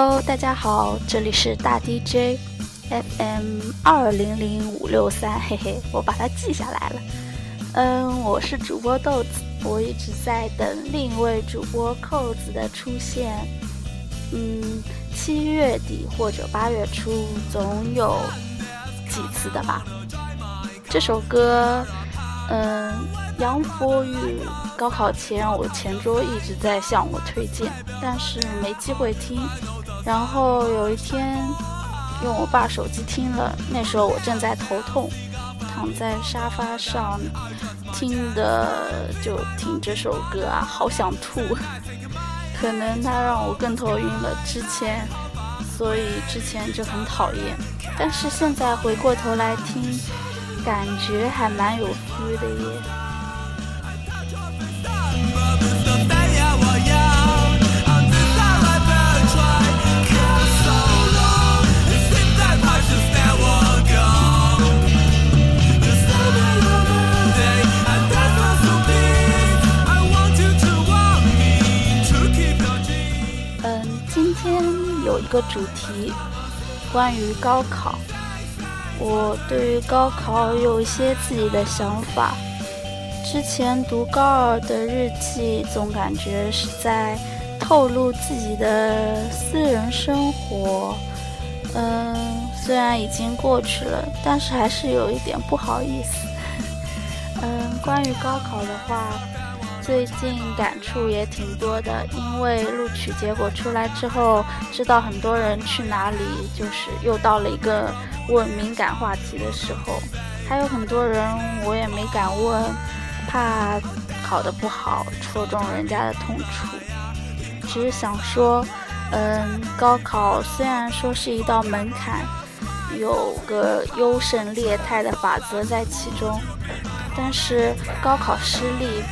Hello，大家好，这里是大 DJ FM 二零零五六三，嘿嘿，我把它记下来了。嗯，我是主播豆子，我一直在等另一位主播扣子的出现。嗯，七月底或者八月初总有几次的吧。这首歌，嗯，杨佛玉。高考前，我前桌一直在向我推荐，但是没机会听。然后有一天，用我爸手机听了，那时候我正在头痛，躺在沙发上听的就听这首歌啊，好想吐。可能他让我更头晕了，之前，所以之前就很讨厌。但是现在回过头来听，感觉还蛮有 feel 的耶。一个主题，关于高考。我对于高考有一些自己的想法。之前读高二的日记，总感觉是在透露自己的私人生活。嗯，虽然已经过去了，但是还是有一点不好意思。嗯，关于高考的话。最近感触也挺多的，因为录取结果出来之后，知道很多人去哪里，就是又到了一个问敏感话题的时候。还有很多人我也没敢问，怕考得不好戳中人家的痛处。只是想说，嗯，高考虽然说是一道门槛，有个优胜劣汰的法则在其中，但是高考失利。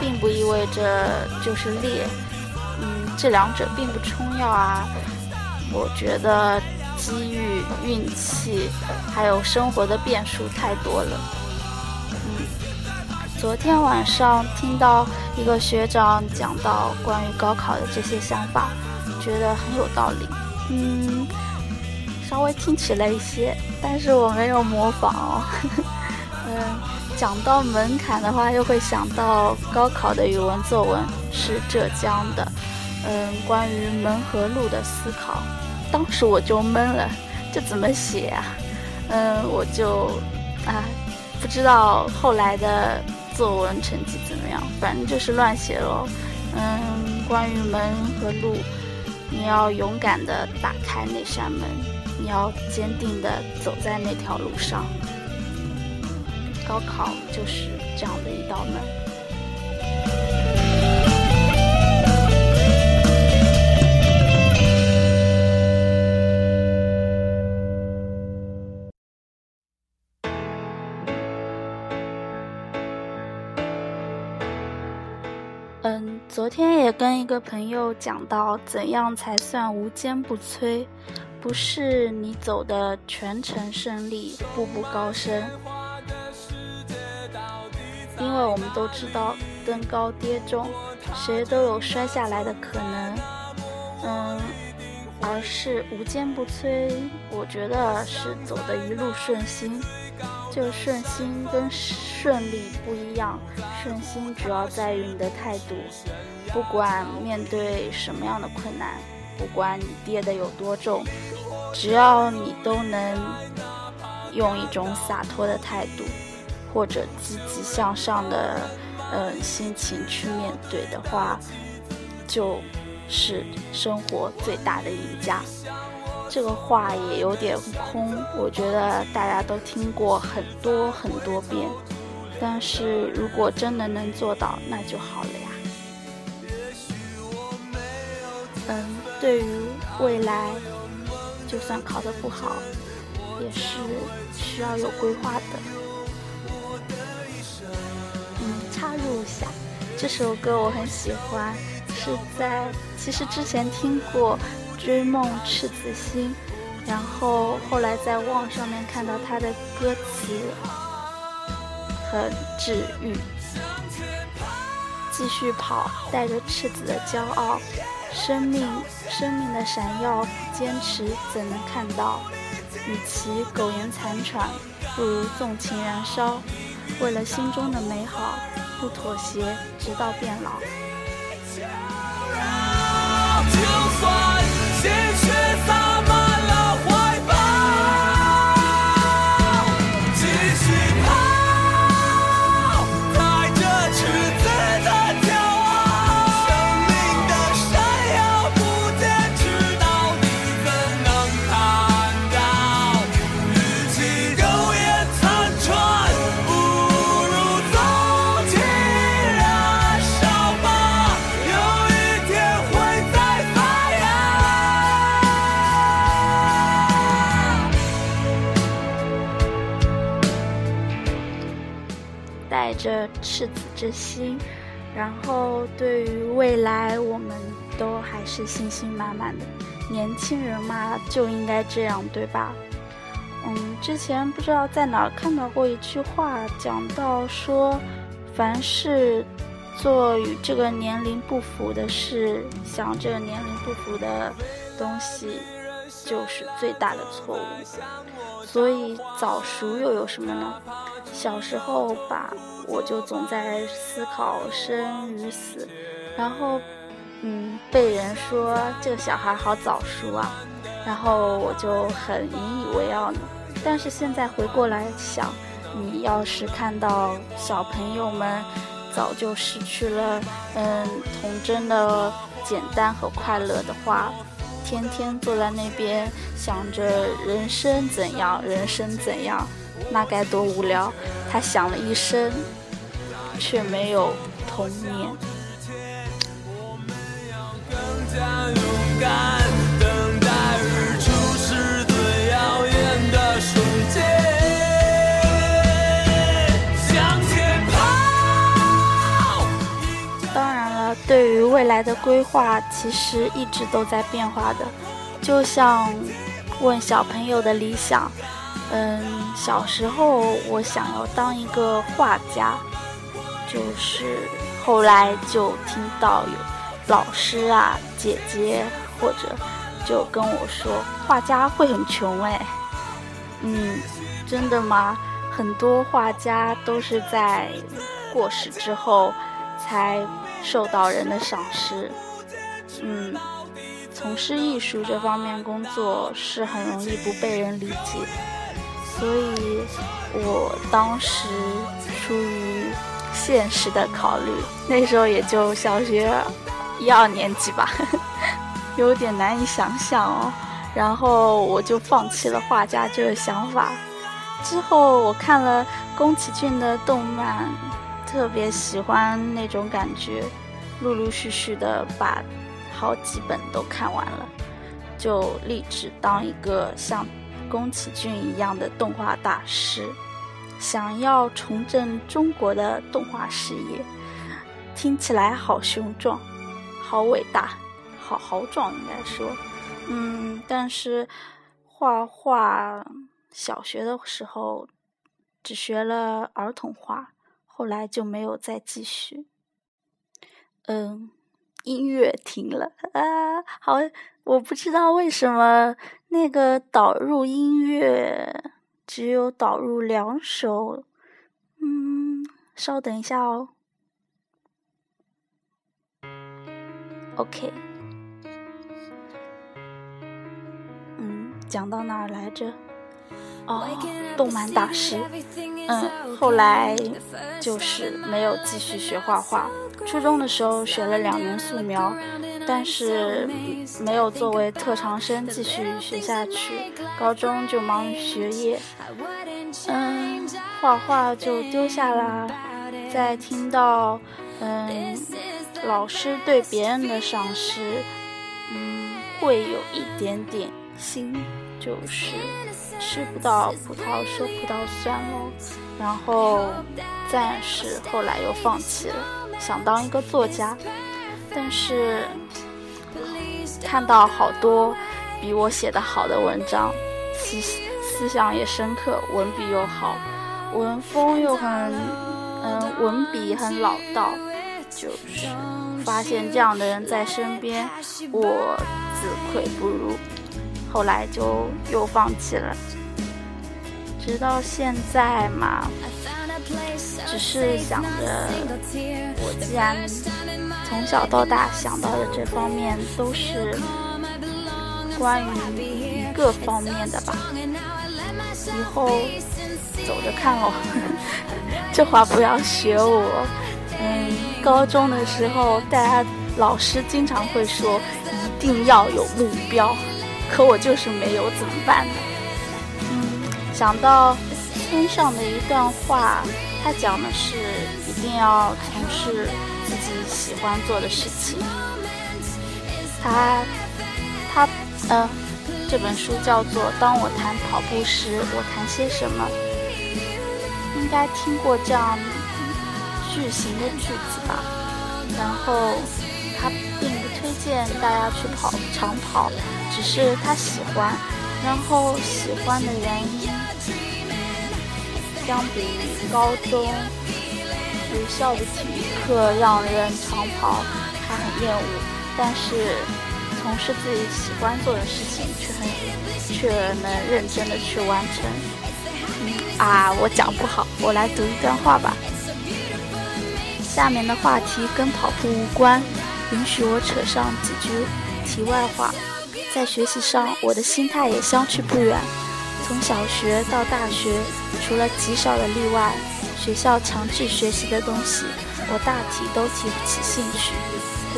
并不意味着就是劣，嗯，这两者并不冲要啊。我觉得机遇、运气，还有生活的变数太多了。嗯，昨天晚上听到一个学长讲到关于高考的这些想法，觉得很有道理。嗯，稍微听起了一些，但是我没有模仿哦。嗯。讲到门槛的话，又会想到高考的语文作文是浙江的，嗯，关于门和路的思考，当时我就懵了，这怎么写啊？嗯，我就啊，不知道后来的作文成绩怎么样，反正就是乱写喽。嗯，关于门和路，你要勇敢的打开那扇门，你要坚定的走在那条路上。高考就是这样的一道门。嗯，昨天也跟一个朋友讲到，怎样才算无坚不摧？不是你走的全程胜利，步步高升。因为我们都知道登高跌重，谁都有摔下来的可能，嗯，而是无坚不摧。我觉得是走的一路顺心，就顺心跟顺利不一样。顺心主要在于你的态度，不管面对什么样的困难，不管你跌的有多重，只要你都能用一种洒脱的态度。或者积极向上的，嗯，心情去面对的话，就是生活最大的赢家。这个话也有点空，我觉得大家都听过很多很多遍。但是如果真的能做到，那就好了呀。嗯，对于未来，就算考得不好，也是需要有规划的。插入一下，这首歌我很喜欢，是在其实之前听过《追梦赤子心》，然后后来在网上面看到他的歌词，很治愈。继续跑，带着赤子的骄傲，生命生命的闪耀，坚持怎能看到？与其苟延残喘，不如纵情燃烧。为了心中的美好，不妥协，直到变老。心，然后对于未来，我们都还是信心满满的。年轻人嘛，就应该这样，对吧？嗯，之前不知道在哪儿看到过一句话，讲到说，凡是做与这个年龄不符的事，想这个年龄不符的东西，就是最大的错误。所以早熟又有什么呢？小时候吧，我就总在思考生与死，然后，嗯，被人说这个小孩好早熟啊，然后我就很引以为傲呢。但是现在回过来想，你要是看到小朋友们早就失去了嗯童真的简单和快乐的话，天天坐在那边想着人生怎样，人生怎样，那该多无聊！他想了一生，却没有童年。我们要更加勇敢，未来的规划，其实一直都在变化的。就像问小朋友的理想，嗯，小时候我想要当一个画家，就是后来就听到有老师啊、姐姐或者就跟我说，画家会很穷哎。嗯，真的吗？很多画家都是在过世之后才受到人的赏识。嗯，从事艺术这方面工作是很容易不被人理解，所以我当时出于现实的考虑，那时候也就小学一二年级吧，有点难以想象哦。然后我就放弃了画家这个想法。之后我看了宫崎骏的动漫，特别喜欢那种感觉，陆陆续续的把好几本都看完了，就立志当一个像宫崎骏一样的动画大师，想要重振中国的动画事业。听起来好雄壮，好伟大，好豪壮，应该说。嗯，但是画画，小学的时候只学了儿童画，后来就没有再继续。嗯，音乐停了啊，好，我不知道为什么那个导入音乐只有导入两首。嗯，稍等一下哦。OK。嗯，讲到哪儿来着？哦，动漫大师。嗯，后来就是没有继续学画画。初中的时候学了两年素描，但是没有作为特长生继续学下去。高中就忙于学业，嗯，画画就丢下啦。在听到嗯老师对别人的赏识，嗯，会有一点点。心就是吃不到葡萄说葡萄酸喽，然后暂时后来又放弃了，想当一个作家，但是看到好多比我写的好的文章，思思想也深刻，文笔又好，文风又很嗯文笔很老道，就是发现这样的人在身边，我自愧不如，后来就又放弃了。直到现在嘛，只是想着，我既然从小到大想到的这方面都是关于一个方面的吧，以后走着看喽。这话不要学我。嗯，高中的时候，大家老师经常会说一定要有目标，可我就是没有，怎么办呢？嗯想到村上的一段话，他讲的是一定要从事自己喜欢做的事情。他他呃，这本书叫做《当我谈跑步时，我谈些什么》，应该听过这样句型的句子吧。然后他并不推荐大家去跑长跑，只是他喜欢。然后喜欢的原因，相比高中学校的体育课让人长跑，他很厌恶；但是从事自己喜欢做的事情，却很却能认真的去完成。啊，我讲不好，我来读一段话吧。下面的话题跟跑步无关，允许我扯上几句题外话。在学习上，我的心态也相去不远。从小学到大学，除了极少的例外，学校强制学习的东西，我大体都提不起兴趣。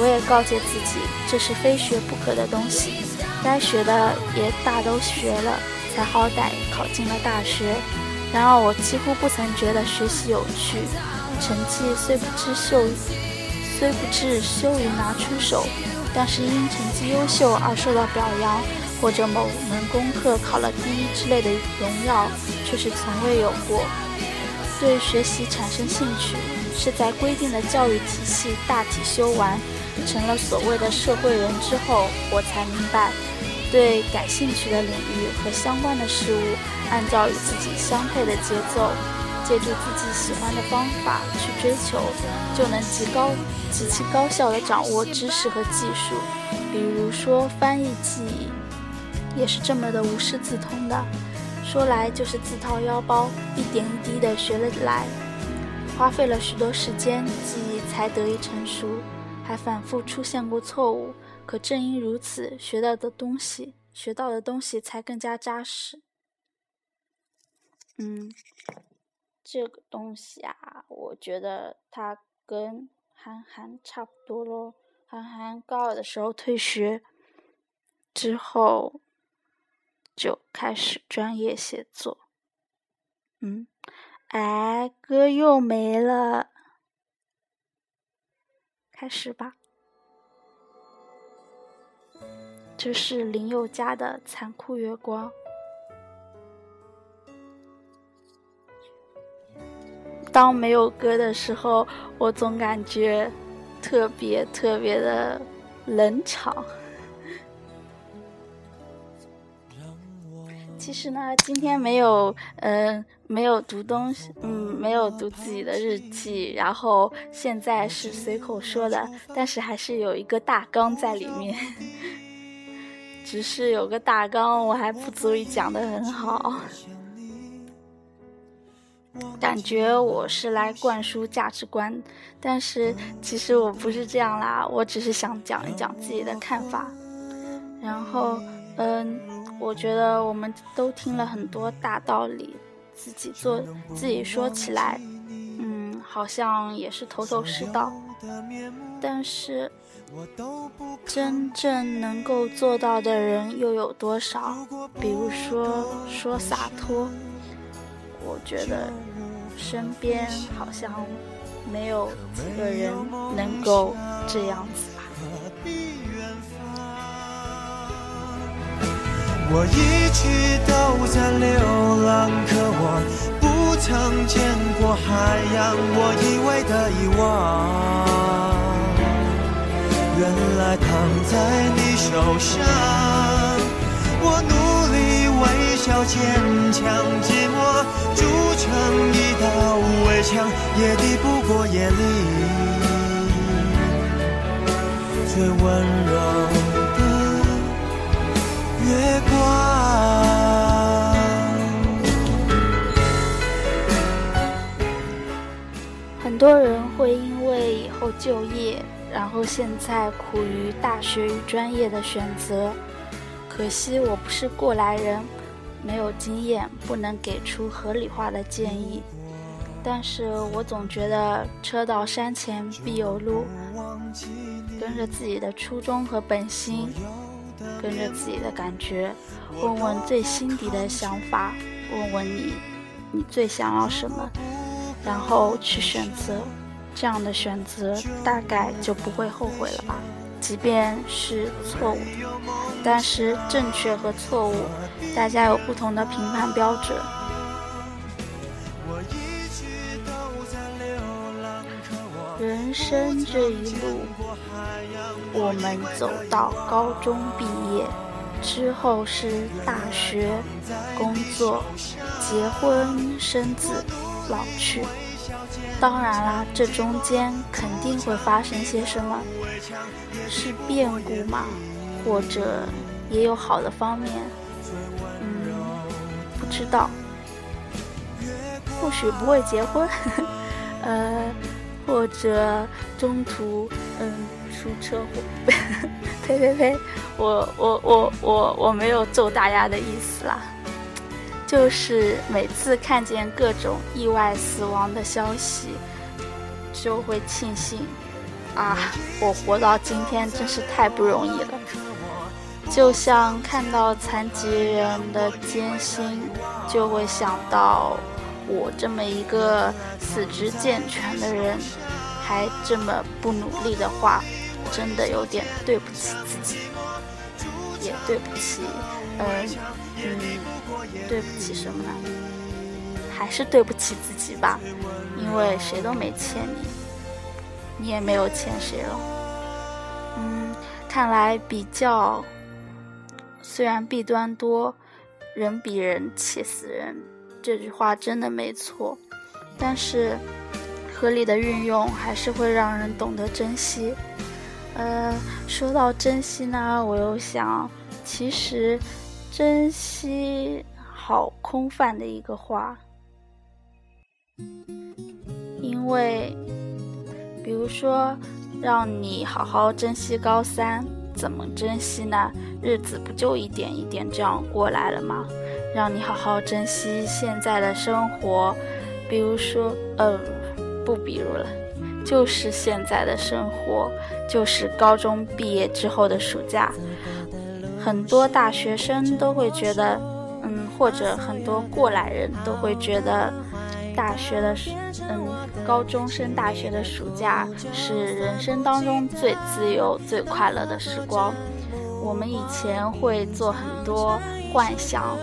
我也告诫自己，这是非学不可的东西，该学的也大都学了，才好歹考进了大学。然而，我几乎不曾觉得学习有趣，成绩虽不知秀，虽不知羞于拿出手。但是因成绩优秀而受到表扬，或者某门功课考了第一之类的荣耀，却是从未有过。对学习产生兴趣，是在规定的教育体系大体修完，成了所谓的社会人之后，我才明白，对感兴趣的领域和相关的事物，按照与自己相配的节奏。借助自己喜欢的方法去追求，就能极高、极其高效地掌握知识和技术。比如说翻译记忆，也是这么的无师自通的。说来就是自掏腰包，一点一滴地学了来，花费了许多时间，记忆才得以成熟，还反复出现过错误。可正因如此，学到的东西，学到的东西才更加扎实。嗯。这个东西啊，我觉得它跟韩寒差不多咯。韩寒高二的时候退学，之后就开始专业写作。嗯，哎，歌又没了，开始吧。这是林宥嘉的《残酷月光》。当没有歌的时候，我总感觉特别特别的冷场。其实呢，今天没有，嗯，没有读东西，嗯，没有读自己的日记，然后现在是随口说的，但是还是有一个大纲在里面。只是有个大纲，我还不足以讲得很好。感觉我是来灌输价值观，但是其实我不是这样啦，我只是想讲一讲自己的看法。然后，嗯，我觉得我们都听了很多大道理，自己做自己说起来，嗯，好像也是头头是道。但是，真正能够做到的人又有多少？比如说说洒脱。我觉得身边好像没有几个人能够这样子吧。我一直都在流浪，可我不曾见过海洋。我以为的遗忘，原来躺在你手上。我努微笑，坚强，寂寞筑成一道围墙，也抵不过夜里最温柔的月光。很多人会因为以后就业，然后现在苦于大学与专业的选择。可惜我不是过来人，没有经验，不能给出合理化的建议。但是我总觉得车到山前必有路，跟着自己的初衷和本心，跟着自己的感觉，问问最心底的想法，问问你，你最想要什么，然后去选择，这样的选择大概就不会后悔了吧。即便是错误，但是正确和错误，大家有不同的评判标准。人生这一路，我们走到高中毕业之后是大学、工作、结婚、生子、老去。当然啦，这中间肯定会发生些什么，是变故嘛，或者也有好的方面，嗯，不知道，或许不会结婚，呃，或者中途嗯出车祸，呸呸呸，我我我我我没有咒大家的意思啦。就是每次看见各种意外死亡的消息，就会庆幸，啊，我活到今天真是太不容易了。就像看到残疾人的艰辛，就会想到我这么一个四肢健全的人，还这么不努力的话，真的有点对不起自己，也对不起，嗯嗯。对不起什么呢？还是对不起自己吧，因为谁都没欠你，你也没有欠谁了。嗯，看来比较虽然弊端多，人比人气死人，这句话真的没错，但是合理的运用还是会让人懂得珍惜。呃，说到珍惜呢，我又想，其实珍惜。好空泛的一个话，因为，比如说，让你好好珍惜高三，怎么珍惜呢？日子不就一点一点这样过来了吗？让你好好珍惜现在的生活，比如说，呃，不，比如了，就是现在的生活，就是高中毕业之后的暑假，很多大学生都会觉得。嗯或者很多过来人都会觉得，大学的，嗯，高中升大学的暑假是人生当中最自由、最快乐的时光。我们以前会做很多幻想，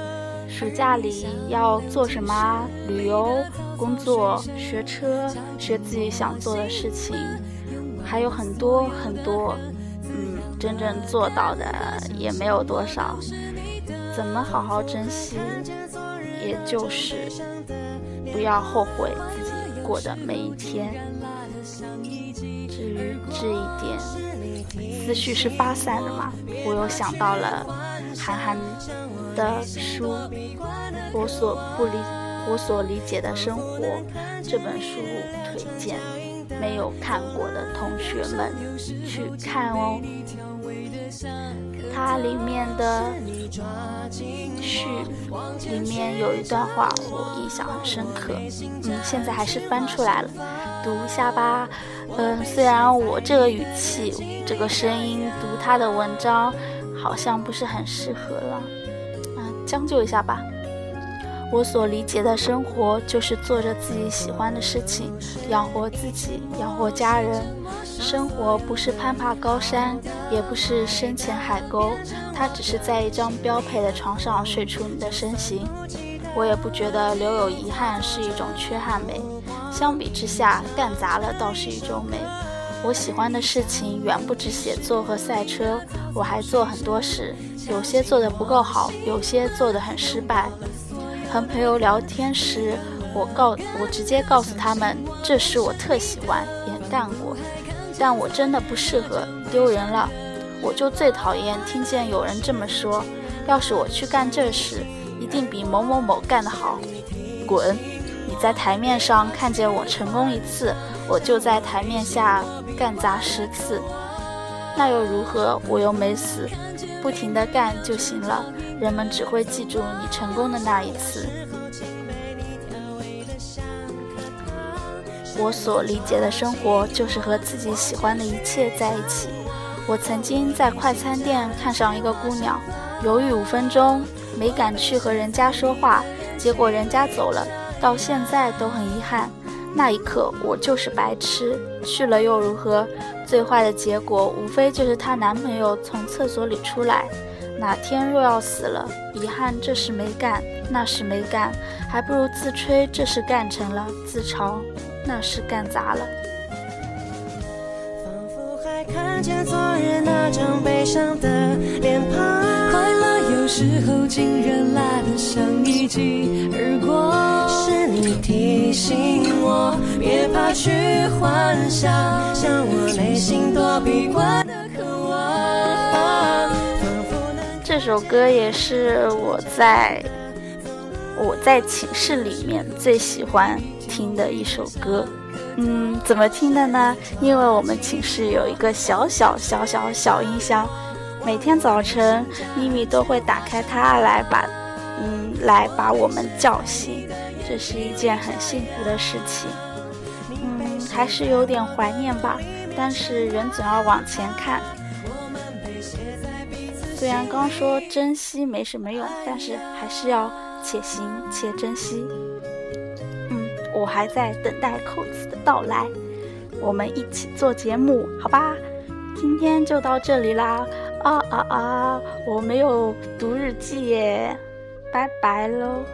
暑假里要做什么？旅游、工作、学车、学自己想做的事情，还有很多很多，真正做到的也没有多少。怎么好好珍惜，也就是不要后悔自己过的每一天。至于这一点，思绪是发散的嘛？我又想到了韩寒的书《我所不理我所理解的生活》这本书，推荐没有看过的同学们去看哦。它里面的序里面有一段话，我印象很深刻。嗯，现在还是翻出来了，读一下吧。嗯，虽然我这个语气、这个声音读他的文章好像不是很适合了，嗯，将就一下吧。我所理解的生活，就是做着自己喜欢的事情，养活自己，养活家人。生活不是攀爬高山，也不是深潜海沟，它只是在一张标配的床上睡出你的身形。我也不觉得留有遗憾是一种缺憾美，相比之下，干砸了倒是一种美。我喜欢的事情远不止写作和赛车，我还做很多事，有些做得不够好，有些做得很失败。和朋友聊天时，我告我直接告诉他们，这事我特喜欢，也干过。但我真的不适合，丢人了。我就最讨厌听见有人这么说。要是我去干这事，一定比某某某干得好。滚！你在台面上看见我成功一次，我就在台面下干砸十次。那又如何？我又没死，不停地干就行了。人们只会记住你成功的那一次。我所理解的生活，就是和自己喜欢的一切在一起。我曾经在快餐店看上一个姑娘，犹豫五分钟，没敢去和人家说话，结果人家走了，到现在都很遗憾。那一刻，我就是白痴，去了又如何？最坏的结果，无非就是她男朋友从厕所里出来。哪天若要死了，遗憾这事没干，那事没干，还不如自吹这事干成了，自嘲那事干砸了。仿佛还看见昨日那张悲伤的脸庞，有时候竟然来得像一记而过。是你提醒我，别怕去幻想，像我内心躲避过的渴望。这首歌也是我在我在寝室里面最喜欢听的一首歌。嗯，怎么听的呢？因为我们寝室有一个小小小小小音箱，每天早晨咪咪都会打开它来把嗯来把我们叫醒，这是一件很幸福的事情。嗯，还是有点怀念吧，但是人总要往前看。虽然刚说珍惜没什么用，但是还是要且行且珍惜。嗯，我还在等待扣子的到来，我们一起做节目，好吧？今天就到这里啦！啊啊啊！我没有读日记耶，拜拜喽。